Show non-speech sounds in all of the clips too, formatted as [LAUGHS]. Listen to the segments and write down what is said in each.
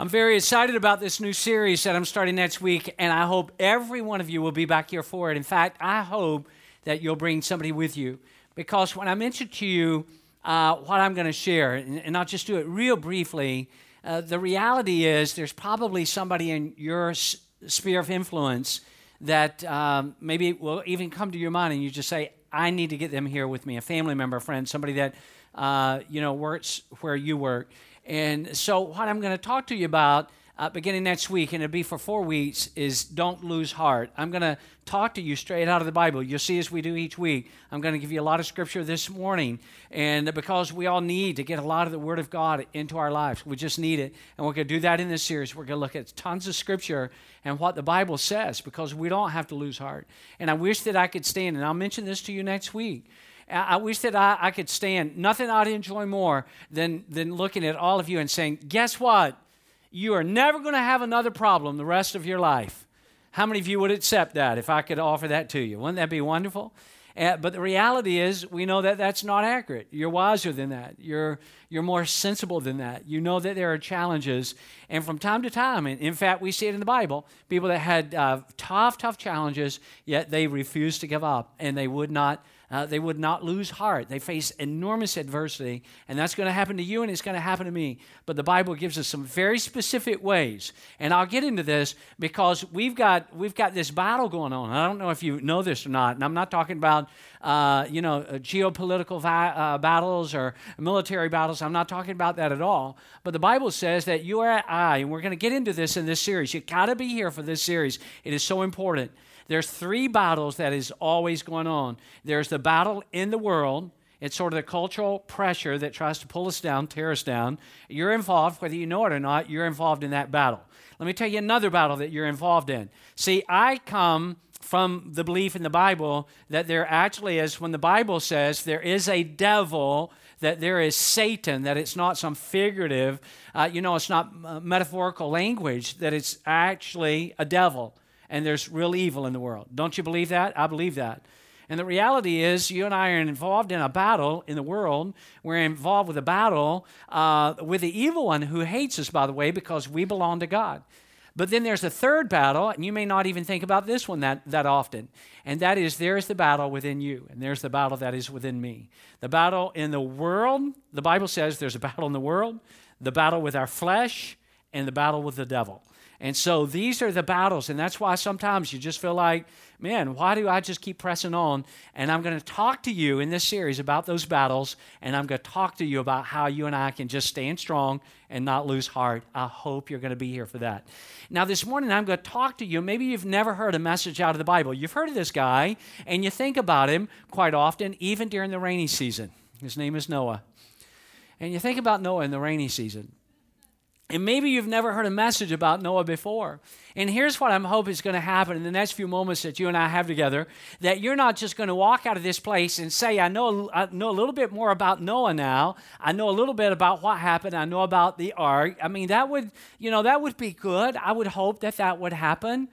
I'm very excited about this new series that I'm starting next week, and I hope every one of you will be back here for it. In fact, I hope that you'll bring somebody with you because when I mention to you uh, what I'm going to share, and, I'll just do it real briefly, uh, the reality is there's probably somebody in your s- sphere of influence that um, maybe will even come to your mind, and you just say, I need to get them here with me, a family member, a friend, somebody that uh, you know works where you work. And so, what I'm going to talk to you about uh, beginning next week, and it'll be for four weeks, is don't lose heart. I'm going to talk to you straight out of the Bible. You'll see as we do each week. I'm going to give you a lot of scripture this morning, and because we all need to get a lot of the Word of God into our lives, we just need it. And we're going to do that in this series. We're going to look at tons of scripture and what the Bible says because we don't have to lose heart. And I wish that I could stand, and I'll mention this to you next week. I wish that I, I could stand. Nothing I'd enjoy more than, than looking at all of you and saying, guess what? You are never going to have another problem the rest of your life. How many of you would accept that if I could offer that to you? Wouldn't that be wonderful? Uh, but the reality is, we know that that's not accurate. You're wiser than that. You're, you're more sensible than that. You know that there are challenges. And from time to time, and in fact, we see it in the Bible people that had uh, tough, tough challenges, yet they refused to give up and they would not uh, they would not lose heart. They face enormous adversity, and that's going to happen to you and it's going to happen to me. But the Bible gives us some very specific ways, and I'll get into this because we've got we've got this battle going on. I don't know if you know this or not, and I'm not talking about uh, you know uh, geopolitical va- uh, battles or military battles. I'm not talking about that at all. But the Bible says that you are I, and we're going to get into this in this series. You got to be here for this series. It is so important. There's three battles that is always going on. There's the battle in the world. It's sort of the cultural pressure that tries to pull us down, tear us down. You're involved, whether you know it or not, you're involved in that battle. Let me tell you another battle that you're involved in. See, I come from the belief in the Bible that there actually is, when the Bible says there is a devil, that there is Satan, that it's not some figurative, uh, you know, it's not uh, metaphorical language, that it's actually a devil and there's real evil in the world. Don't you believe that? I believe that. And the reality is, you and I are involved in a battle in the world. We're involved with a battle uh, with the evil one who hates us, by the way, because we belong to God. But then there's a third battle, and you may not even think about this one that, that often. And that is there's the battle within you, and there's the battle that is within me. The battle in the world, the Bible says there's a battle in the world, the battle with our flesh, and the battle with the devil. And so these are the battles, and that's why sometimes you just feel like, man, why do I just keep pressing on? And I'm going to talk to you in this series about those battles, and I'm going to talk to you about how you and I can just stand strong and not lose heart. I hope you're going to be here for that. Now, this morning, I'm going to talk to you. Maybe you've never heard a message out of the Bible. You've heard of this guy, and you think about him quite often, even during the rainy season. His name is Noah. And you think about Noah in the rainy season. And maybe you've never heard a message about Noah before. And here's what I'm hoping is going to happen in the next few moments that you and I have together that you're not just going to walk out of this place and say, I know, I know a little bit more about Noah now. I know a little bit about what happened. I know about the ark. I mean, that would, you know, that would be good. I would hope that that would happen.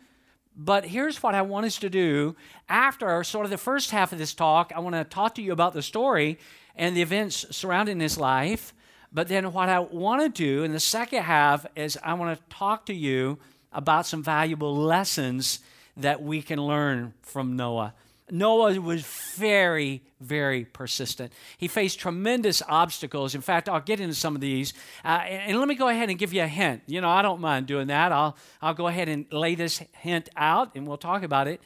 But here's what I want us to do after sort of the first half of this talk. I want to talk to you about the story and the events surrounding his life. But then, what I want to do in the second half is I want to talk to you about some valuable lessons that we can learn from Noah. Noah was very, very persistent. He faced tremendous obstacles. In fact, I'll get into some of these. Uh, and, and, let me go ahead and give you a hint. You know, I don't mind doing that. I'll, I'll go ahead and lay this hint out and we'll talk about it.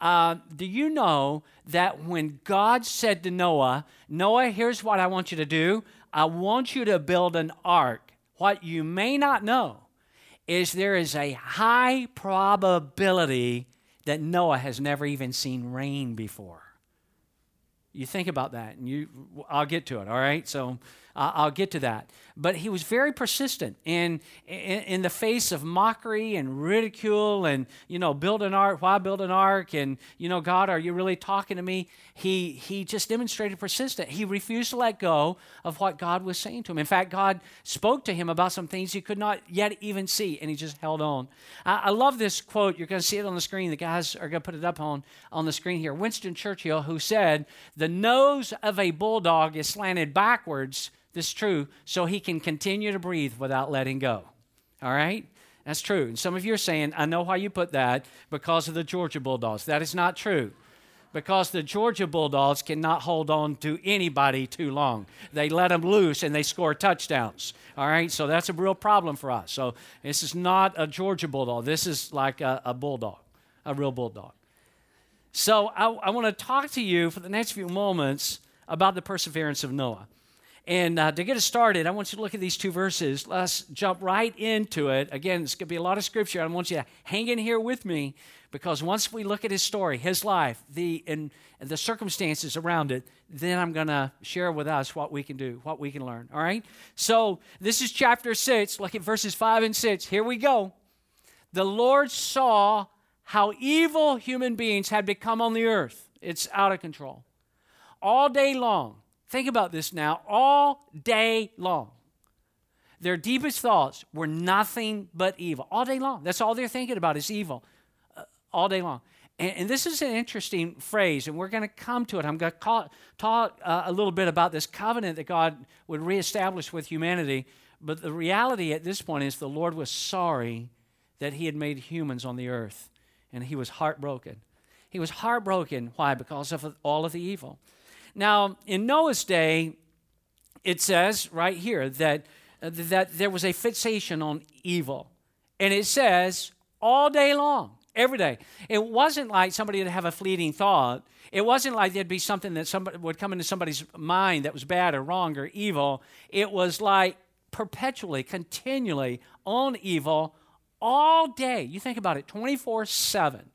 Uh, do you know that when God said to Noah, Noah, here's what I want you to do I want you to build an ark. What you may not know is there is a high probability that Noah has never even seen rain before. You think about that, and you, I'll get to it, all right? So I'll get to that. But he was very persistent in, in, in, the face of mockery and ridicule and, you know, build an ark. Why build an ark? And, you know, God, are you really talking to me? He, he just demonstrated persistence. He refused to let go of what God was saying to him. In fact, God spoke to him about some things he could not yet even see, and he just held on. I, I love this quote. You're going to see it on the screen. The guys are going to put it up on, on the screen here. Winston Churchill, who said, The nose of a bulldog is slanted backwards this is true, so he can continue to breathe without letting go. All right? That's true. And some of you are saying, I know why you put that because of the Georgia Bulldogs. That is not true. Because the Georgia Bulldogs cannot hold on to anybody too long. They let them loose and they score touchdowns. All right? So that's a real problem for us. So this is not a Georgia Bulldog. This is like a, a bulldog, a real bulldog. So I, I want to talk to you for the next few moments about the perseverance of Noah. And uh, to get us started, I want you to look at these two verses. Let's jump right into it. Again, it's going to be a lot of scripture. I want you to hang in here with me because once we look at his story, his life, the and the circumstances around it, then I'm going to share with us what we can do, what we can learn. All right? So this is chapter 6. Look at verses 5 and 6. Here we go. The Lord saw how evil human beings had become on the earth. It's out of control. All day long, Think about this now all day long. Their deepest thoughts were nothing but evil. All day long. That's all they're thinking about is evil. Uh, all day long. And, and, this is an interesting phrase, and we're going to come to it. I'm going to talk uh, a little bit about this covenant that God would reestablish with humanity. But the reality at this point is the Lord was sorry that He had made humans on the earth, and He was heartbroken. He was heartbroken. Why? Because of all of the evil. Now, in Noah's day, it says right here that, that there was a fixation on evil. And it says all day long, every day. It wasn't like somebody would have a fleeting thought. It wasn't like there'd be something that somebody would come into somebody's mind that was bad or wrong or evil. It was like perpetually, continually on evil all day. You think about it 24 7.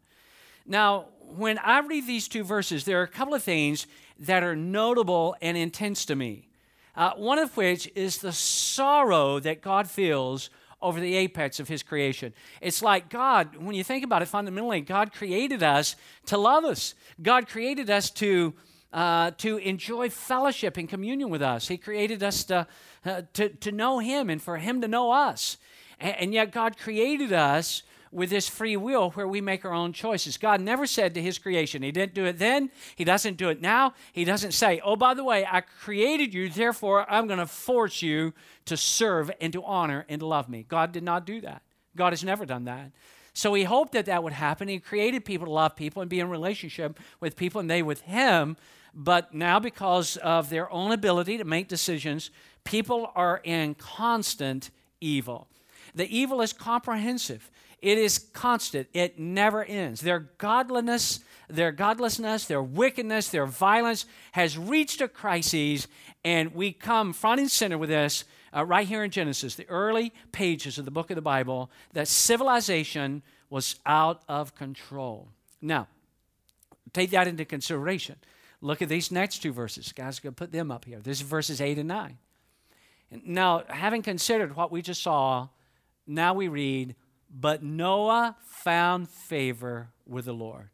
Now, when I read these two verses, there are a couple of things that are notable and intense to me. Uh, one of which is the sorrow that God feels over the apex of his creation. It's like God, when you think about it fundamentally, God created us to love us. God created us to, uh, to enjoy fellowship and communion with us. He created us to, uh, to, to know Him and for Him to know us. And, and yet, God created us with this free will where we make our own choices. God never said to his creation, He didn't do it then, He doesn't do it now. He doesn't say, Oh, by the way, I created you, therefore I'm going to force you to serve and to honor and to love me. God did not do that. God has never done that. So he hoped that that would happen. He created people to love people and be in relationship with people and they with him. But now, because of their own ability to make decisions, people are in constant evil. The evil is comprehensive. It is constant. It never ends. Their godliness, their godlessness, their wickedness, their violence has reached a crisis, and we come front and center with this uh, right here in Genesis, the early pages of the book of the Bible, that civilization was out of control. Now, take that into consideration. Look at these next two verses. Guys, going to put them up here. This is verses 8 and 9. Now, having considered what we just saw, now we read, but Noah found favor with the Lord.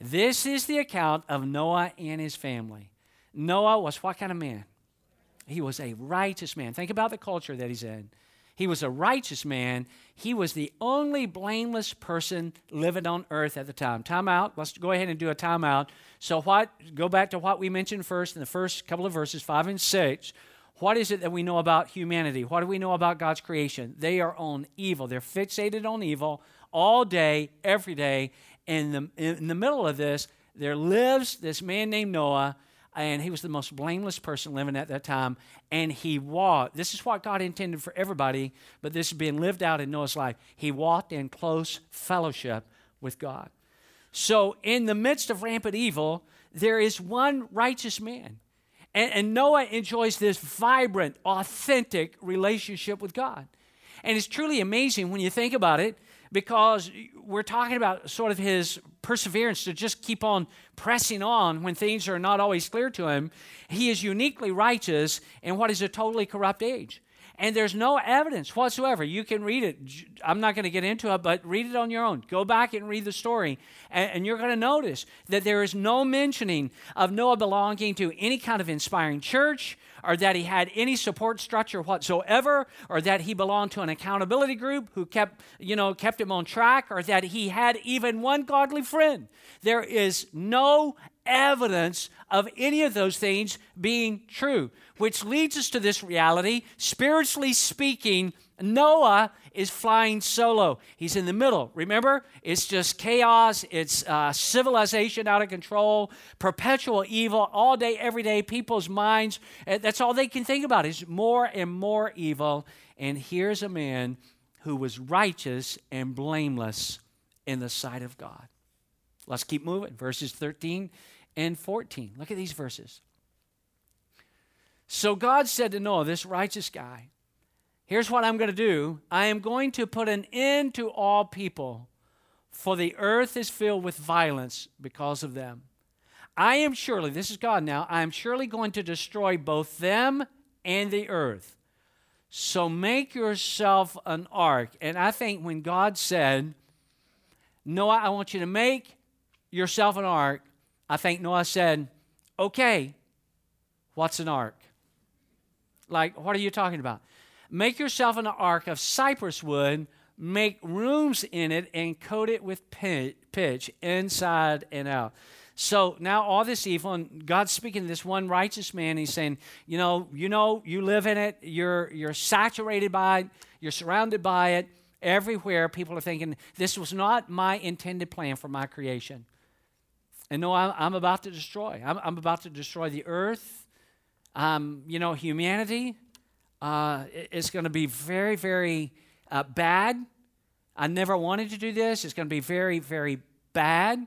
This is the account of Noah and his family. Noah was what kind of man? He was a righteous man. Think about the culture that he's in. He was a righteous man. He was the only blameless person living on earth at the time. Time out. Let's go ahead and do a timeout. So, what? Go back to what we mentioned first in the first couple of verses, five and six. What is it that we know about humanity? What do we know about God's creation? They are on evil. They're fixated on evil all day, every day. And in the, in the middle of this, there lives this man named Noah, and he was the most blameless person living at that time. And he walked. This is what God intended for everybody, but this is being lived out in Noah's life. He walked in close fellowship with God. So, in the midst of rampant evil, there is one righteous man and, and Noah enjoys this vibrant, authentic relationship with God. And it's truly amazing when you think about it because we're talking about sort of his perseverance to just keep on pressing on when things are not always clear to him. He is uniquely righteous in what is a totally corrupt age. And there's no evidence whatsoever. You can read it. I'm not going to get into it, but read it on your own. Go back and read the story. And, and you're going to notice that there is no mentioning of Noah belonging to any kind of inspiring church or that he had any support structure whatsoever or that he belonged to an accountability group who kept, you know, kept him on track or that he had even one godly friend. There is no evidence of any of those things being true, which leads us to this reality. Spiritually speaking, Noah is flying solo. He's in the middle. Remember? It's just chaos. It's uh, civilization out of control, perpetual evil all day, every day. People's minds, eh, that's all they can think about is more and more evil. And here's a man who was righteous and blameless in the sight of God. Let's keep moving. Verses 13 and 14. Look at these verses. So God said to Noah, this righteous guy, Here's what I'm going to do I am going to put an end to all people, for the earth is filled with violence because of them. I am surely, this is God now, I am surely going to destroy both them and the earth. So make yourself an ark. And I think when God said, Noah, I want you to make yourself an ark, I think Noah said, Okay, what's an ark? Like, what are you talking about? Make yourself an ark of cypress wood, make rooms in it, and coat it with pitch inside and out. So now all this evil, and God's speaking to this one righteous man. He's saying, you know, you know, you live in it. You're you're saturated by it. You're surrounded by it. Everywhere, people are thinking this was not my intended plan for my creation. And no, I'm, I'm about to destroy. I'm, I'm, about to destroy the earth. Um, you know, humanity uh, it's going to be very, very uh, bad. I never wanted to do this. It's going to be very, very bad.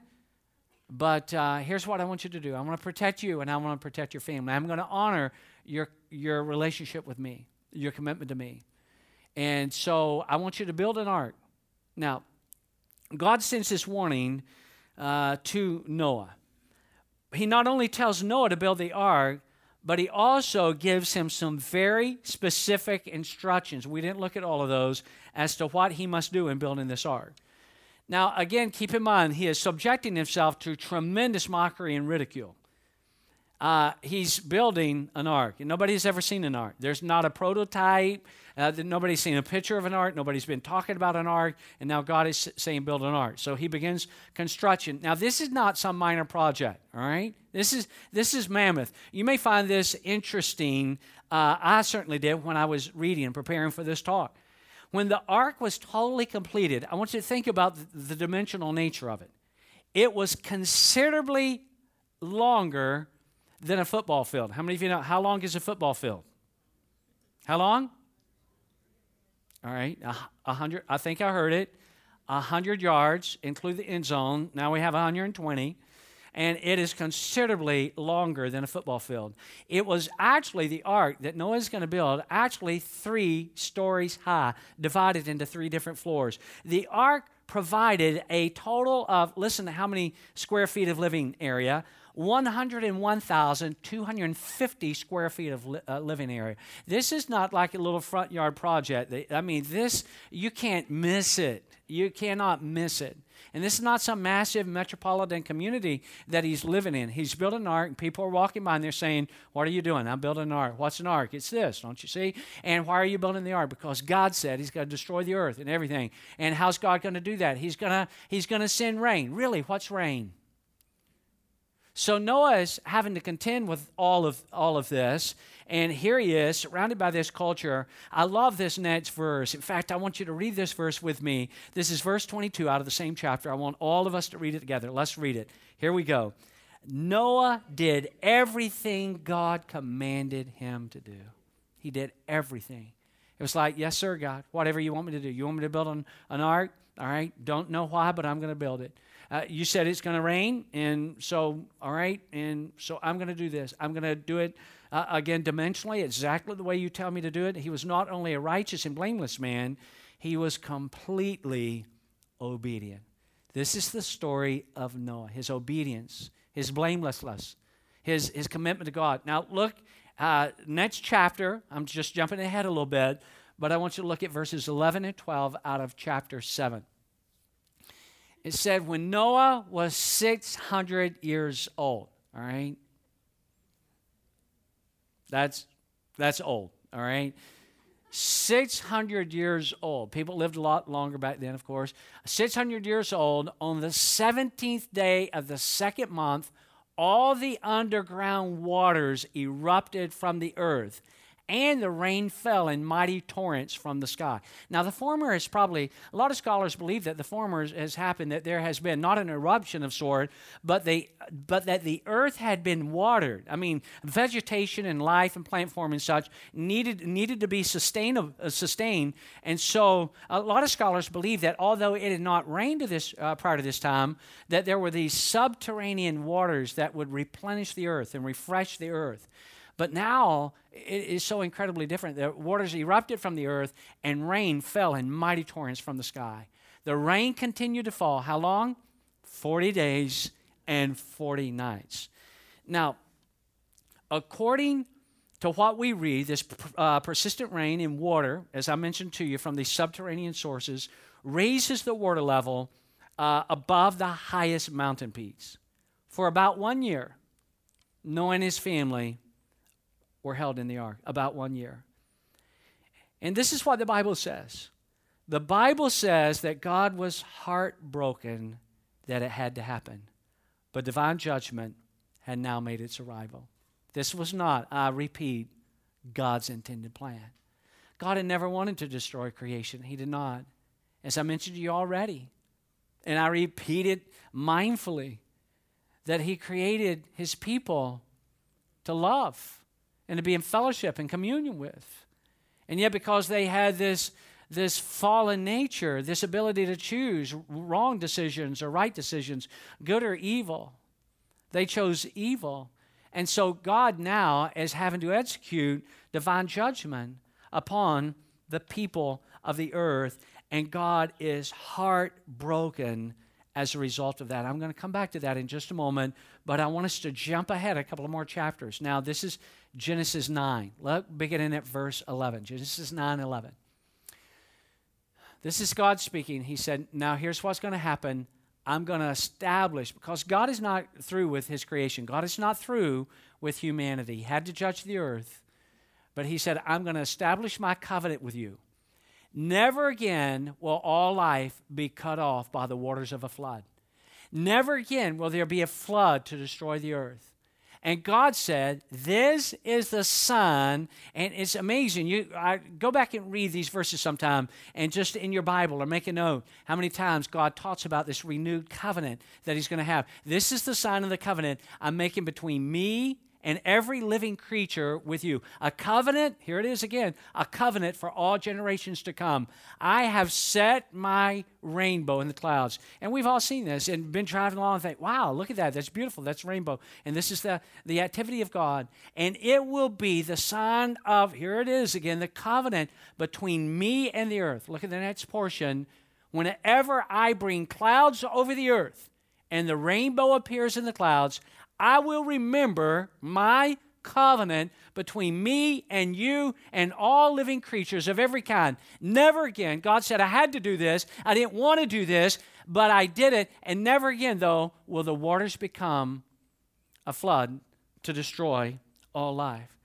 But uh, here's what I want you to do I want to protect you and I want to protect your family. I'm going to honor your, your relationship with me, your commitment to me. And so I want you to build an ark. Now, God sends this warning uh, to Noah. He not only tells Noah to build the ark, but he also gives him some very specific instructions. We didn't look at all of those as to what he must do in building this ark. Now, again, keep in mind, he is subjecting himself to tremendous mockery and ridicule. Uh, he's building an ark, nobody's ever seen an ark. There's not a prototype. Uh, nobody's seen a picture of an ark. Nobody's been talking about an ark, and now God is saying build an ark. So he begins construction. Now, this is not some minor project, all right? This is this is mammoth. You may find this interesting. Uh, I certainly did when I was reading and preparing for this talk. When the ark was totally completed, I want you to think about the dimensional nature of it. It was considerably longer than a football field. How many of you know how long is a football field? How long? All right, a, hundred. I think I heard it. A hundred yards, include the end zone. Now we have 120, and it is considerably longer than a football field. It was actually the ark that Noah's going to build, actually three stories high, divided into three different floors. The ark provided a total of listen to how many square feet of living area 101,250 square feet of li- uh, living area. This is not like a little front yard project. I mean, this, you can't miss it. You cannot miss it. And this is not some massive metropolitan community that he's living in. He's building an ark, and people are walking by and they're saying, What are you doing? I'm building an ark. What's an ark? It's this, don't you see? And why are you building the ark? Because God said he's going to destroy the earth and everything. And how's God going to do that? He's going to he's going to send rain. Really, what's rain? So Noah is having to contend with all of all of this, and here he is, surrounded by this culture. I love this next verse. In fact, I want you to read this verse with me. This is verse 22 out of the same chapter. I want all of us to read it together. Let's read it. Here we go. Noah did everything God commanded him to do. He did everything. It was like, yes, sir, God, whatever you want me to do. You want me to build an, an ark? All right, don't know why, but I'm going to build it. Uh, you said it's going to rain, and so, all right, and so I'm going to do this. I'm going to do it uh, again dimensionally, exactly the way you tell me to do it. He was not only a righteous and blameless man, he was completely obedient. This is the story of Noah, his obedience, his blamelessness, his, his commitment to God. Now, look, uh, next chapter, I'm just jumping ahead a little bit, but I want you to look at verses 11 and 12 out of chapter 7 it said when Noah was 600 years old, all right? That's that's old, all right? 600 years old. People lived a lot longer back then, of course. 600 years old, on the 17th day of the second month, all the underground waters erupted from the earth and the rain fell in mighty torrents from the sky. Now, the former is probably, a lot of scholars believe that the former has happened, that there has been not an eruption of sort, but, they, but that the earth had been watered. I mean, vegetation and life and plant form and such needed, needed to be sustained, uh, sustained. And so, a lot of scholars believe that although it had not rained to this, uh, prior to this time, that there were these subterranean waters that would replenish the earth and refresh the earth. But now it is so incredibly different. The waters erupted from the earth, and rain fell in mighty torrents from the sky. The rain continued to fall. How long? 40 days and 40 nights. Now, according to what we read, this uh, persistent rain in water, as I mentioned to you from these subterranean sources, raises the water level uh, above the highest mountain peaks. For about one year, Noah and his family were held in the ark, about one year. And this is what the Bible says the Bible says that God was heartbroken that it had to happen, but divine judgment had now made its arrival. This was not, I repeat, God's intended plan. God had never wanted to destroy creation, He did not. As I mentioned to you already, and I repeat it mindfully, that He created His people to love and to be in fellowship and communion with. And yet, because they had this, this fallen nature, this ability to choose wrong decisions or right decisions, good or evil, they chose evil. And so, God now is having to execute divine judgment upon the people of the earth, and God is heartbroken as a result of that. I'm going to come back to that in just a moment, but I want us to jump ahead a couple of more chapters. Now, this is Genesis 9. Look, beginning at verse 11. Genesis 9 11. This is God speaking. He said, Now here's what's going to happen. I'm going to establish, because God is not through with his creation, God is not through with humanity. He had to judge the earth, but he said, I'm going to establish my covenant with you. Never again will all life be cut off by the waters of a flood. Never again will there be a flood to destroy the earth. And God said, This is the Son. And it's amazing. You I, go back and read these verses sometime and just in your Bible or make a note how many times God talks about this renewed covenant that He's going to have. This is the sign of the covenant I'm making between me and every living creature with you. A covenant, here it is again, a covenant for all generations to come. I have set my rainbow in the clouds. And we've all seen this and been driving along and think, wow, look at that. That's beautiful. That's rainbow. And this is the, the activity of God. And it will be the sign of, here it is again, the covenant between me and the earth. Look at the next portion. Whenever I bring clouds over the earth, and the rainbow appears in the clouds, I will remember my covenant between me and you and all living creatures of every kind. Never again. God said, I had to do this. I didn't want to do this, but I did it. And never again, though, will the waters become a flood to destroy all life.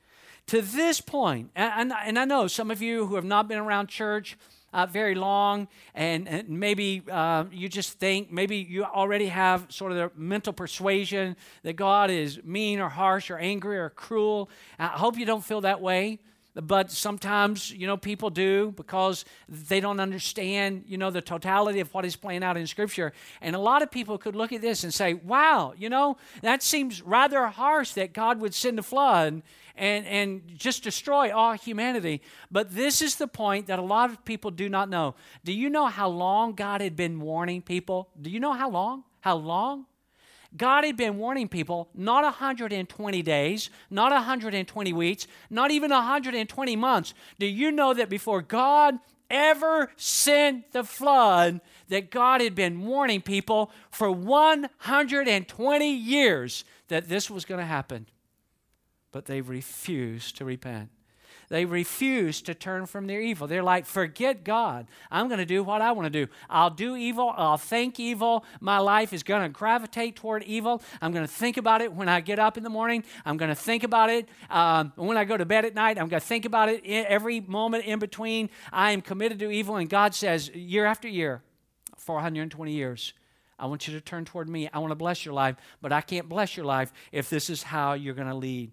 To this point, and, and I know some of you who have not been around church, uh, very long, and, and maybe uh, you just think, maybe you already have sort of the mental persuasion that God is mean or harsh or angry or cruel. I hope you don't feel that way. But sometimes, you know, people do because they don't understand, you know, the totality of what is playing out in Scripture. And a lot of people could look at this and say, wow, you know, that seems rather harsh that God would send a flood and, and just destroy all humanity. But this is the point that a lot of people do not know. Do you know how long God had been warning people? Do you know how long? How long? God had been warning people not 120 days, not 120 weeks, not even 120 months. Do you know that before God ever sent the flood, that God had been warning people for 120 years that this was going to happen? But they refuse to repent. They refuse to turn from their evil. They're like, forget God. I'm going to do what I want to do. I'll do evil. I'll think evil. My life is going to gravitate toward evil. I'm going to think about it when I get up in the morning. I'm going to think about it um, when I go to bed at night. I'm going to think about it every moment in between. I am committed to evil. And God says, year after year, 420 years, I want you to turn toward me. I want to bless your life, but I can't bless your life if this is how you're going to lead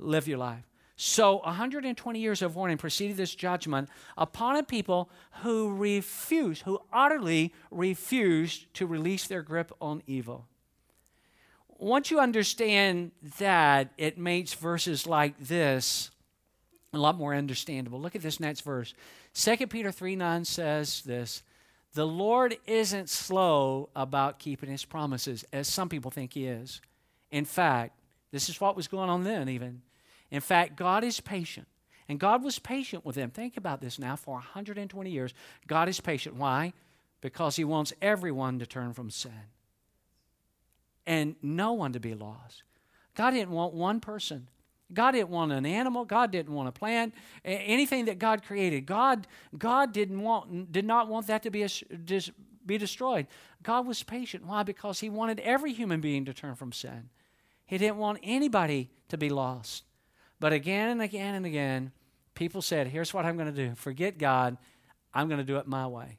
live your life. So 120 years of warning preceded this judgment upon a people who refused, who utterly refused to release their grip on evil. Once you understand that, it makes verses like this a lot more understandable. Look at this next verse. 2 Peter 3 9 says this The Lord isn't slow about keeping his promises, as some people think he is. In fact, this is what was going on then, even. In fact, God is patient. And God was patient with them. Think about this now for 120 years. God is patient. Why? Because He wants everyone to turn from sin and no one to be lost. God didn't want one person. God didn't want an animal. God didn't want a plant. Anything that God created, God, God didn't want, did not want that to be, a, be destroyed. God was patient. Why? Because He wanted every human being to turn from sin. He didn't want anybody to be lost. But again and again and again, people said, Here's what I'm going to do forget God, I'm going to do it my way.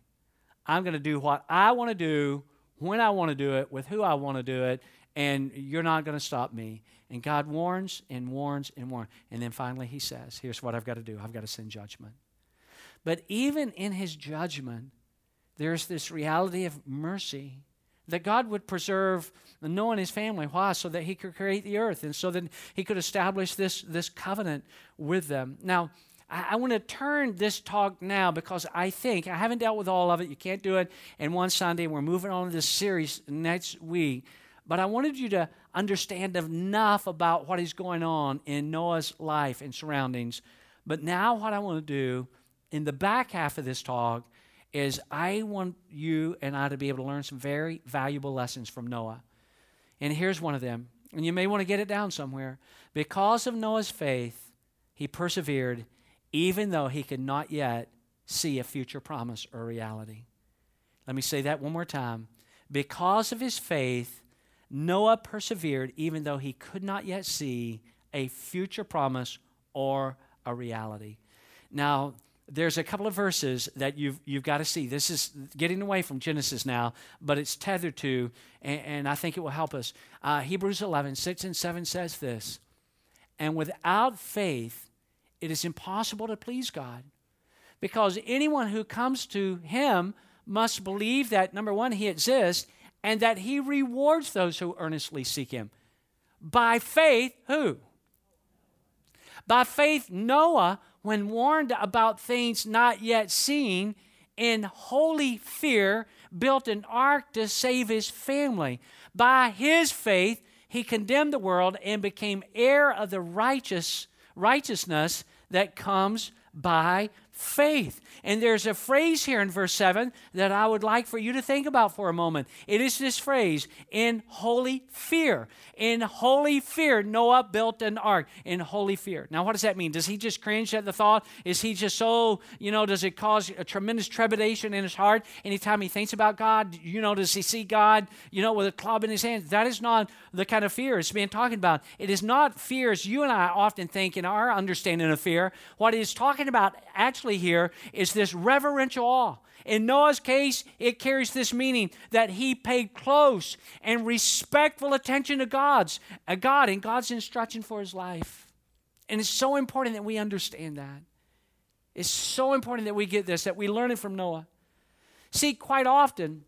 I'm going to do what I want to do, when I want to do it, with who I want to do it, and you're not going to stop me. And God warns and warns and warns. And then finally he says, Here's what I've got to do I've got to send judgment. But even in his judgment, there's this reality of mercy that God would preserve Noah and his family. Why? So that he could create the earth and so that he could establish this, this covenant with them. Now, I, I want to turn this talk now because I think, I haven't dealt with all of it. You can't do it in one Sunday. We're moving on to this series next week. But I wanted you to understand enough about what is going on in Noah's life and surroundings. But now, what I want to do in the back half of this talk is I want you and I to be able to learn some very valuable lessons from Noah. And here's one of them. And you may want to get it down somewhere. Because of Noah's faith, he persevered even though he could not yet see a future promise or reality. Let me say that one more time. Because of his faith, Noah persevered even though he could not yet see a future promise or a reality. Now, there's a couple of verses that you've, you've got to see. This is getting away from Genesis now, but it's tethered to, and, and I think it will help us. Uh, Hebrews 11, 6 and 7 says this And without faith, it is impossible to please God. Because anyone who comes to Him must believe that, number one, He exists, and that He rewards those who earnestly seek Him. By faith, who? By faith, Noah when warned about things not yet seen, in holy fear, built an ark to save his family. By his faith, he condemned the world and became heir of the righteous righteousness that comes by faith. And there's a phrase here in verse 7 that I would like for you to think about for a moment. It is this phrase, in holy fear. In holy fear, Noah built an ark. In holy fear. Now, what does that mean? Does he just cringe at the thought? Is he just so, you know, does it cause a tremendous trepidation in his heart anytime he thinks about God? You know, does he see God, you know, with a club in his hand? That is not the kind of fear it's being talking about. It is not fear as you and I often think in our understanding of fear. What he's talking about actually here is this reverential awe. In Noah's case, it carries this meaning that he paid close and respectful attention to God's, a God and God's instruction for his life. And it's so important that we understand that. It's so important that we get this, that we learn it from Noah. See, quite often,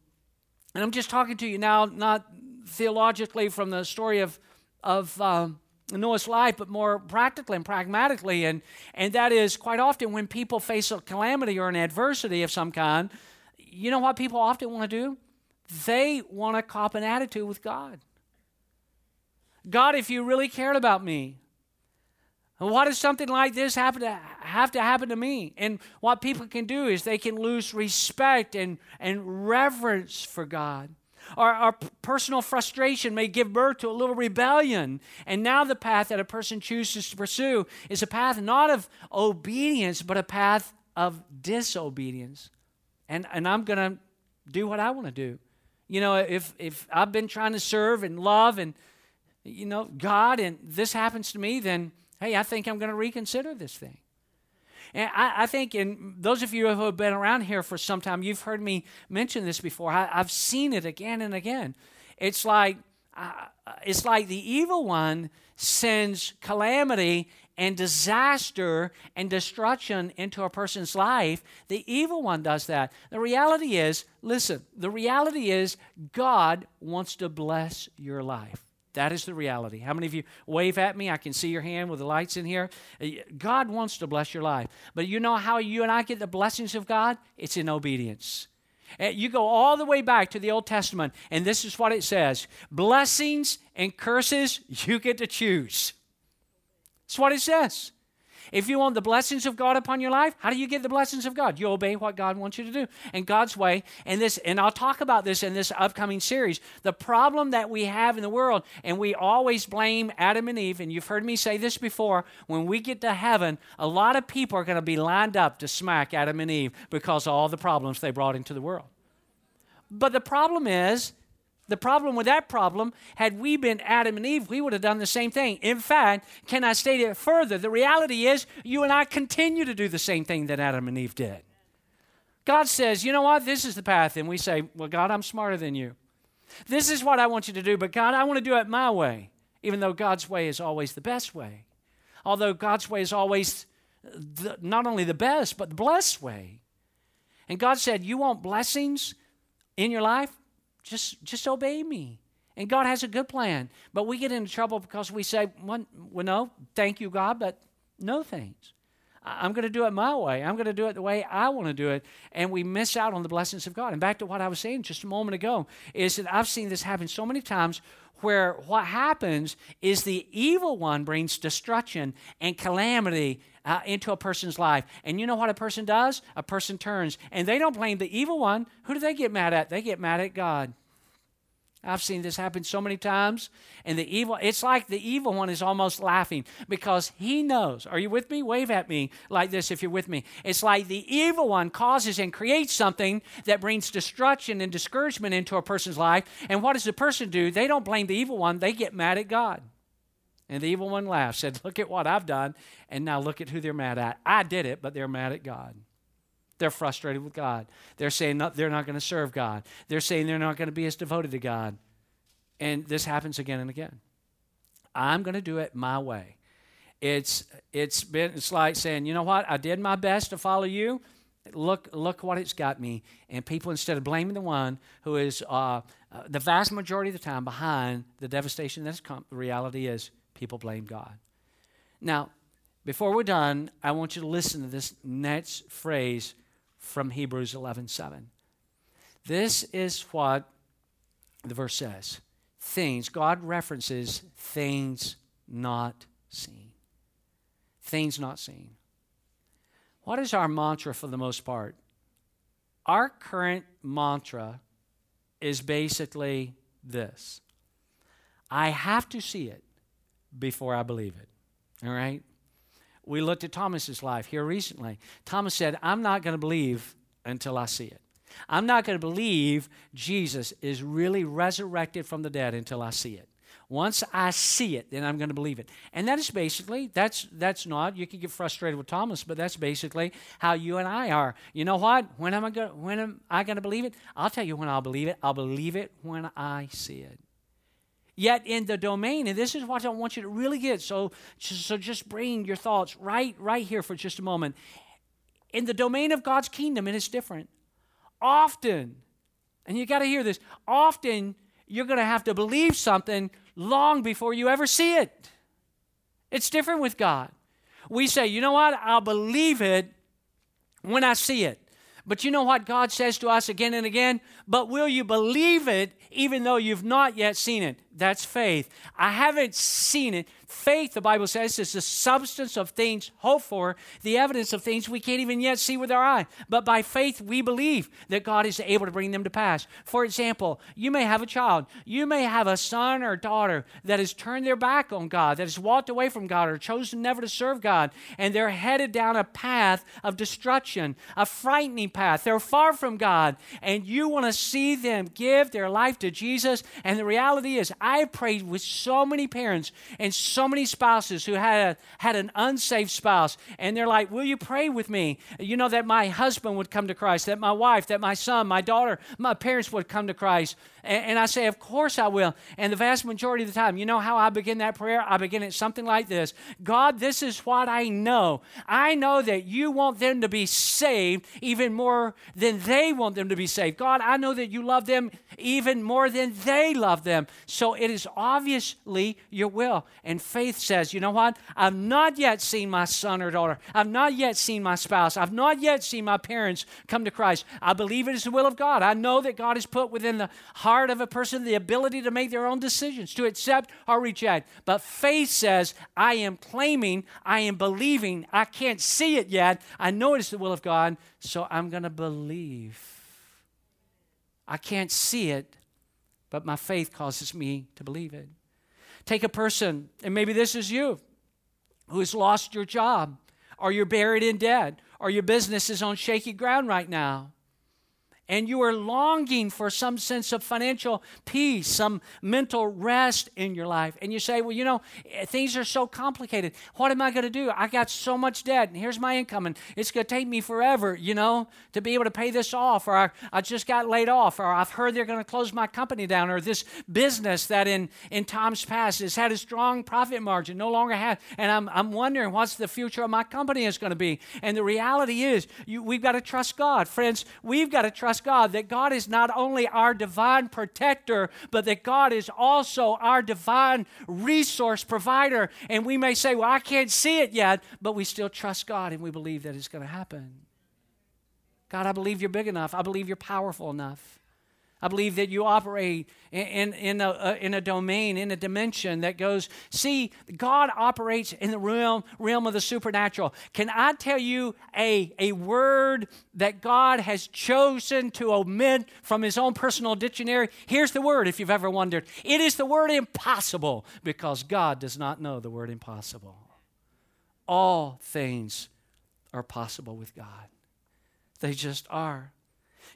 and I'm just talking to you now, not theologically from the story of, of um, Noah's life, but more practically and pragmatically. And, and that is quite often when people face a calamity or an adversity of some kind, you know what people often want to do? They want to cop an attitude with God. God, if you really cared about me, why does something like this happen to have to happen to me? And what people can do is they can lose respect and, and reverence for God. Our, our personal frustration may give birth to a little rebellion. And now the path that a person chooses to pursue is a path not of obedience, but a path of disobedience. And, and I'm going to do what I want to do. You know, if, if I've been trying to serve and love and, you know, God, and this happens to me, then, hey, I think I'm going to reconsider this thing. And I, I, think, in those of you who have been around here for some time, you've heard me mention this before. I, have seen it again and again. It's like uh, it's like the evil one sends calamity and disaster and destruction into a person's life, the evil one does that. The reality is, listen, the reality is God wants to bless your life. That is the reality. How many of you wave at me? I can see your hand with the lights in here. Uh, God wants to bless your life. But you know how you and I get the blessings of God? It's in obedience. Uh, you go all the way back to the Old Testament, and this is what it says Blessings and curses, you get to choose. That's what it says. If you want the blessings of God upon your life, how do you get the blessings of God? You obey what God wants you to do. And God's way, and this, and I'll talk about this in this upcoming series. The problem that we have in the world, and we always blame Adam and Eve, and you've heard me say this before, when we get to heaven, a lot of people are going to be lined up to smack Adam and Eve because of all the problems they brought into the world. But the problem is, the problem with that problem, had we been Adam and Eve, we would have done the same thing. In fact, can I state it further? The reality is, you and I continue to do the same thing that Adam and Eve did. God says, you know what? This is the path. And we say, well, God, I'm smarter than you. This is what I want you to do, but God, I want to do it my way, even though God's way is always the best way. Although God's way is always the, not only the best, but the blessed way. And God said, You want blessings in your life? Just, just obey me. And God has a good plan. But we get into trouble because we say, well, no, thank you, God, but no thanks. I'm going to do it my way. I'm going to do it the way I want to do it. And we miss out on the blessings of God. And back to what I was saying just a moment ago is that I've seen this happen so many times where what happens is the evil one brings destruction and calamity uh, into a person's life. And you know what a person does? A person turns. And they don't blame the evil one. Who do they get mad at? They get mad at God. I've seen this happen so many times. And the evil, it's like the evil one is almost laughing because he knows. Are you with me? Wave at me like this if you're with me. It's like the evil one causes and creates something that brings destruction and discouragement into a person's life. And what does the person do? They don't blame the evil one, they get mad at God. And the evil one laughed, said, Look at what I've done, and now look at who they're mad at. I did it, but they're mad at God. They're frustrated with God. They're saying they're not going to serve God. They're saying they're not going to be as devoted to God. And this happens again and again. I'm going to do it my way. It's it's been it's like saying, you know what? I did my best to follow you. Look look what it's got me. And people instead of blaming the one who is uh, uh, the vast majority of the time behind the devastation that's come, the reality is people blame God. Now, before we're done, I want you to listen to this next phrase from Hebrews 11:7. This is what the verse says. Things, God references things not seen. Things not seen. What is our mantra for the most part? Our current mantra is basically this I have to see it before I believe it. All right? We looked at Thomas's life here recently. Thomas said, I'm not going to believe until I see it. I'm not going to believe Jesus is really resurrected from the dead until I see it. Once I see it, then I'm going to believe it. And that is basically, that's that's not, you can get frustrated with Thomas, but that's basically how you and I are. You know what? When am I going when am I going to believe it? I'll tell you when I'll believe it. I'll believe it when I see it. Yet in the domain, and this is what I want you to really get. So, so just bring your thoughts right, right here for just a moment. In the domain of God's kingdom, and it's different. Often, and you got to hear this. Often, you're going to have to believe something long before you ever see it. It's different with God. We say, you know what? I'll believe it when I see it. But you know what God says to us again and again? But will you believe it even though you've not yet seen it? That's faith. I haven't seen it. Faith, the Bible says, is the substance of things hoped for, the evidence of things we can't even yet see with our eye. But by faith, we believe that God is able to bring them to pass. For example, you may have a child, you may have a son or daughter that has turned their back on God, that has walked away from God, or chosen never to serve God, and they're headed down a path of destruction, a frightening path. They're far from God, and you want to see them give their life to Jesus. And the reality is, I've prayed with so many parents and so many spouses who had, a, had an unsaved spouse, and they're like, Will you pray with me? You know, that my husband would come to Christ, that my wife, that my son, my daughter, my parents would come to Christ. And, and I say, Of course I will. And the vast majority of the time, you know how I begin that prayer? I begin it something like this God, this is what I know. I know that you want them to be saved even more than they want them to be saved. God, I know that you love them even more than they love them. So it is obviously your will. And faith says, you know what? I've not yet seen my son or daughter. I've not yet seen my spouse. I've not yet seen my parents come to Christ. I believe it is the will of God. I know that God has put within the heart of a person the ability to make their own decisions, to accept or reject. But faith says, I am claiming, I am believing. I can't see it yet. I know it is the will of God, so I'm going to believe. I can't see it, but my faith causes me to believe it. Take a person, and maybe this is you, who has lost your job, or you're buried in debt, or your business is on shaky ground right now and you are longing for some sense of financial peace, some mental rest in your life, and you say, Well, you know, eh, things are so complicated. What am I going to do? I got so much debt, and here's my income, and it's going to take me forever, you know, to be able to pay this off, or I, I just got laid off, or I've heard they're going to close my company down, or this business that in, in times past has had a strong profit margin no longer has, and I'm, I'm wondering what's the future of my company is going to be. And the reality is, you, we've got to trust God. Friends, we've got to trust trust God that God is not only our divine protector, but that God is also our divine resource provider. And we may say, Well, I can't see it yet, but we still trust God and we believe that it's going to happen. God, I believe you're big enough. I believe you're powerful enough. I believe that you operate in, in, a, uh, in a domain, in a dimension that goes, see, God operates in the realm, realm of the supernatural. Can I tell you a, a word that God has chosen to omit from his own personal dictionary? Here's the word, if you've ever wondered. It is the word impossible because God does not know the word impossible. All things are possible with God, they just are.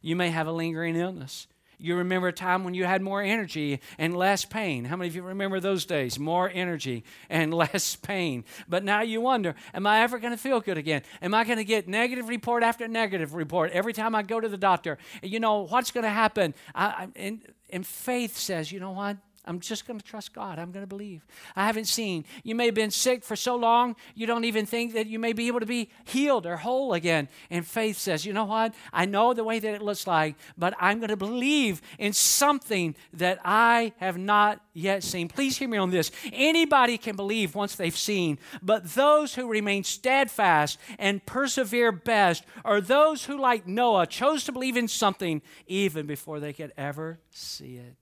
You may have a lingering illness. You remember a time when you had more energy and less pain. How many of you remember those days? More energy and [LAUGHS] less pain. But now you wonder, am I ever going to feel good again? Am I going to get negative report after negative report every time I go to the doctor? You know, what's going to happen? I, I, and, and faith says, you know what? I'm just going to trust God. I'm going to believe. I haven't seen. You may have been sick for so long, you don't even think that you may be able to be healed or whole again. And faith says, you know what? I know the way that it looks like, but I'm going to believe in something that I have not yet seen. Please hear me on this. Anybody can believe once they've seen, but those who remain steadfast and persevere best are those who, like Noah, chose to believe in something even before they could ever see it.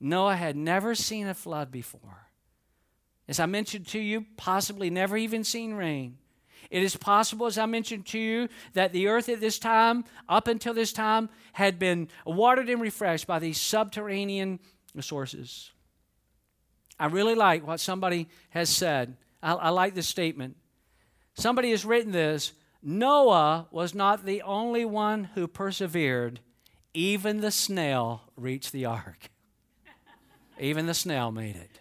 Noah had never seen a flood before. As I mentioned to you, possibly never even seen rain. It is possible, as I mentioned to you, that the earth at this time, up until this time, had been watered and refreshed by these subterranean sources. I really like what somebody has said. I, I like this statement. Somebody has written this Noah was not the only one who persevered, even the snail reached the ark. [LAUGHS] Even the snail made it.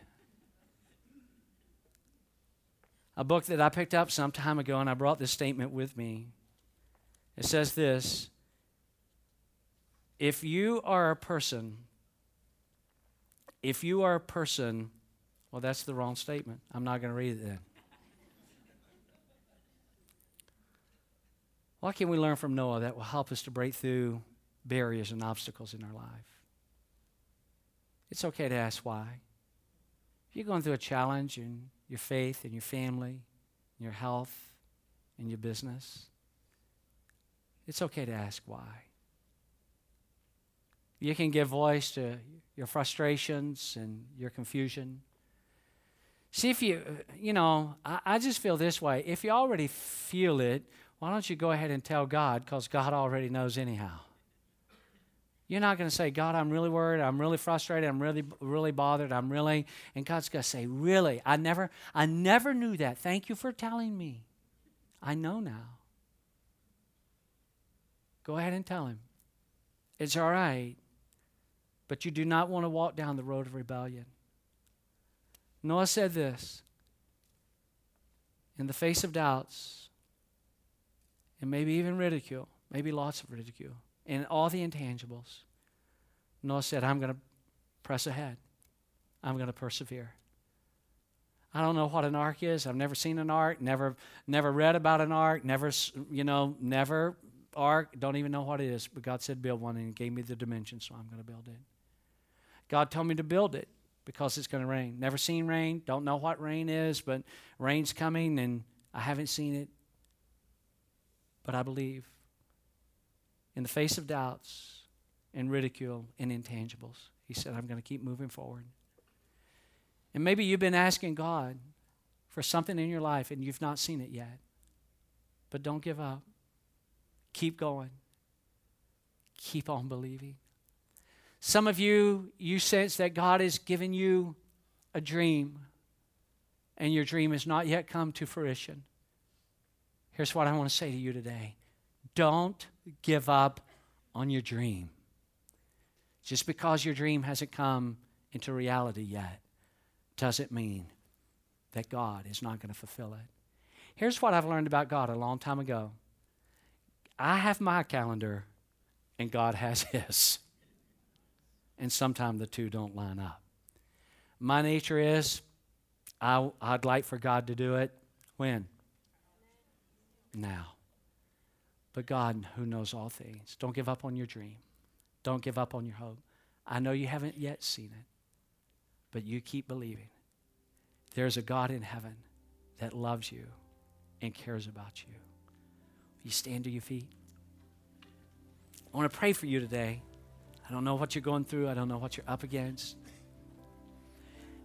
A book that I picked up some time ago, and I brought this statement with me. It says this If you are a person, if you are a person, well, that's the wrong statement. I'm not going to read it then. What can we learn from Noah that will help us to break through barriers and obstacles in our life? It's okay to ask why. If you're going through a challenge in your faith, in your family, in your health, in your business, it's okay to ask why. You can give voice to your frustrations and your confusion. See if you, you know, I, I, just feel this way. If you already feel it, why don't you go ahead and tell God because God already knows anyhow. You're not going to say, God, I'm really worried. I'm really frustrated. I'm really, really bothered. I'm really, and God's going to say, really? I never, I never knew that. Thank you for telling me. I know now. Go ahead and tell him. It's all right, but you do not want to walk down the road of rebellion. Noah said this in the face of doubts and maybe even ridicule, maybe lots of ridicule, and all the intangibles. Noah said, I'm going to press ahead. I'm going to persevere. I don't know what an ark is. I've never seen an ark, never never read about an ark, never you know, never ark, don't even know what it is, but God said build one and He gave me the dimensions, so I'm going to build it. God told me to build it because it's going to rain. Never seen rain, don't know what rain is, but rain's coming and I haven't seen it. But I believe in the face of doubts and ridicule and intangibles, he said, I'm going to keep moving forward. And maybe you've been asking God for something in your life and you've not seen it yet. But don't give up. Keep going. Keep on believing. Some of you, you sense that God has given you a dream and your dream has not yet come to fruition. Here's what I want to say to you today don't give up on your dream. Just because your dream hasn't come into reality yet doesn't mean that God is not going to fulfill it. Here's what I've learned about God a long time ago I have my calendar, and God has [LAUGHS] His. And sometimes the two don't line up. My nature is I, I'd like for God to do it when? Now. But God, who knows all things, don't give up on your dream. Don't give up on your hope. I know you haven't yet seen it, but you keep believing. There's a God in heaven that loves you and cares about you. You stand to your feet. I want to pray for you today. I don't know what you're going through, I don't know what you're up against.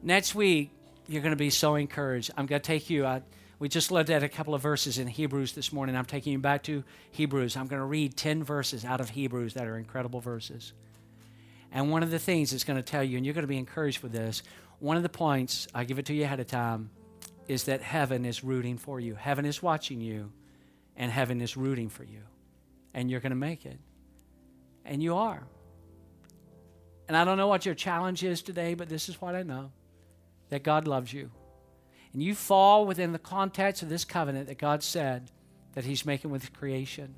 Next week, you're going to be so encouraged. I'm going to take you. I, we just looked at a couple of verses in Hebrews this morning. I'm taking you back to Hebrews. I'm going to read 10 verses out of Hebrews that are incredible verses. And one of the things it's going to tell you, and you're going to be encouraged with this, one of the points, I give it to you ahead of time, is that heaven is rooting for you. Heaven is watching you, and heaven is rooting for you. And you're going to make it. And you are. And I don't know what your challenge is today, but this is what I know that God loves you. And you fall within the context of this covenant that God said that He's making with creation.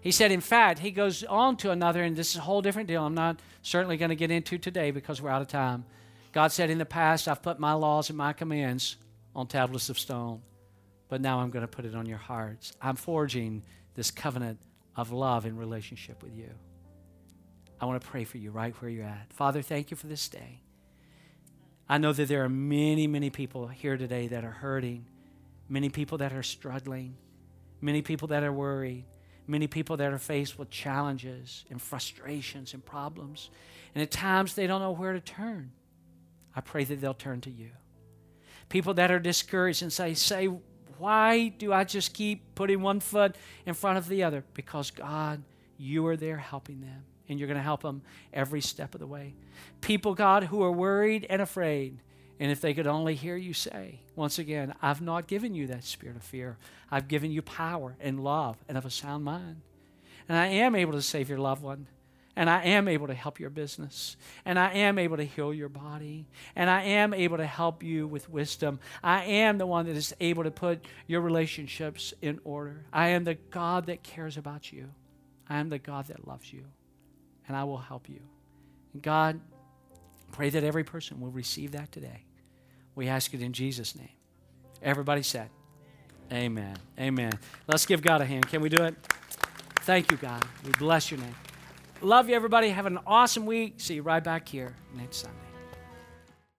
He said, in fact, He goes on to another, and this is a whole different deal. I'm not certainly going to get into today because we're out of time. God said, in the past, I've put my laws and my commands on tablets of stone but now I'm going to put it on your hearts. I'm forging this covenant of love and relationship with you. I want to pray for you right where you're at. Father, thank you for this day. I know that there are many, many people here today that are hurting, many people that are struggling, many people that are worried, many people that are faced with challenges and frustrations and problems. And at times they don't know where to turn. I pray that they'll turn to you. People that are discouraged and say, say, why do I just keep putting one foot in front of the other? Because God, you are there helping them, and you're going to help them every step of the way. People, God, who are worried and afraid. And if they could only hear you say, once again, I've not given you that spirit of fear. I've given you power and love and of a sound mind. And I am able to save your loved one. And I am able to help your business. And I am able to heal your body. And I am able to help you with wisdom. I am the one that is able to put your relationships in order. I am the God that cares about you. I am the God that loves you. And I will help you. And God, pray that every person will receive that today. We ask it in Jesus' name. Everybody said, Amen. Amen. Let's give God a hand. Can we do it? Thank you, God. We bless your name. Love you, everybody. Have an awesome week. See you right back here next Sunday.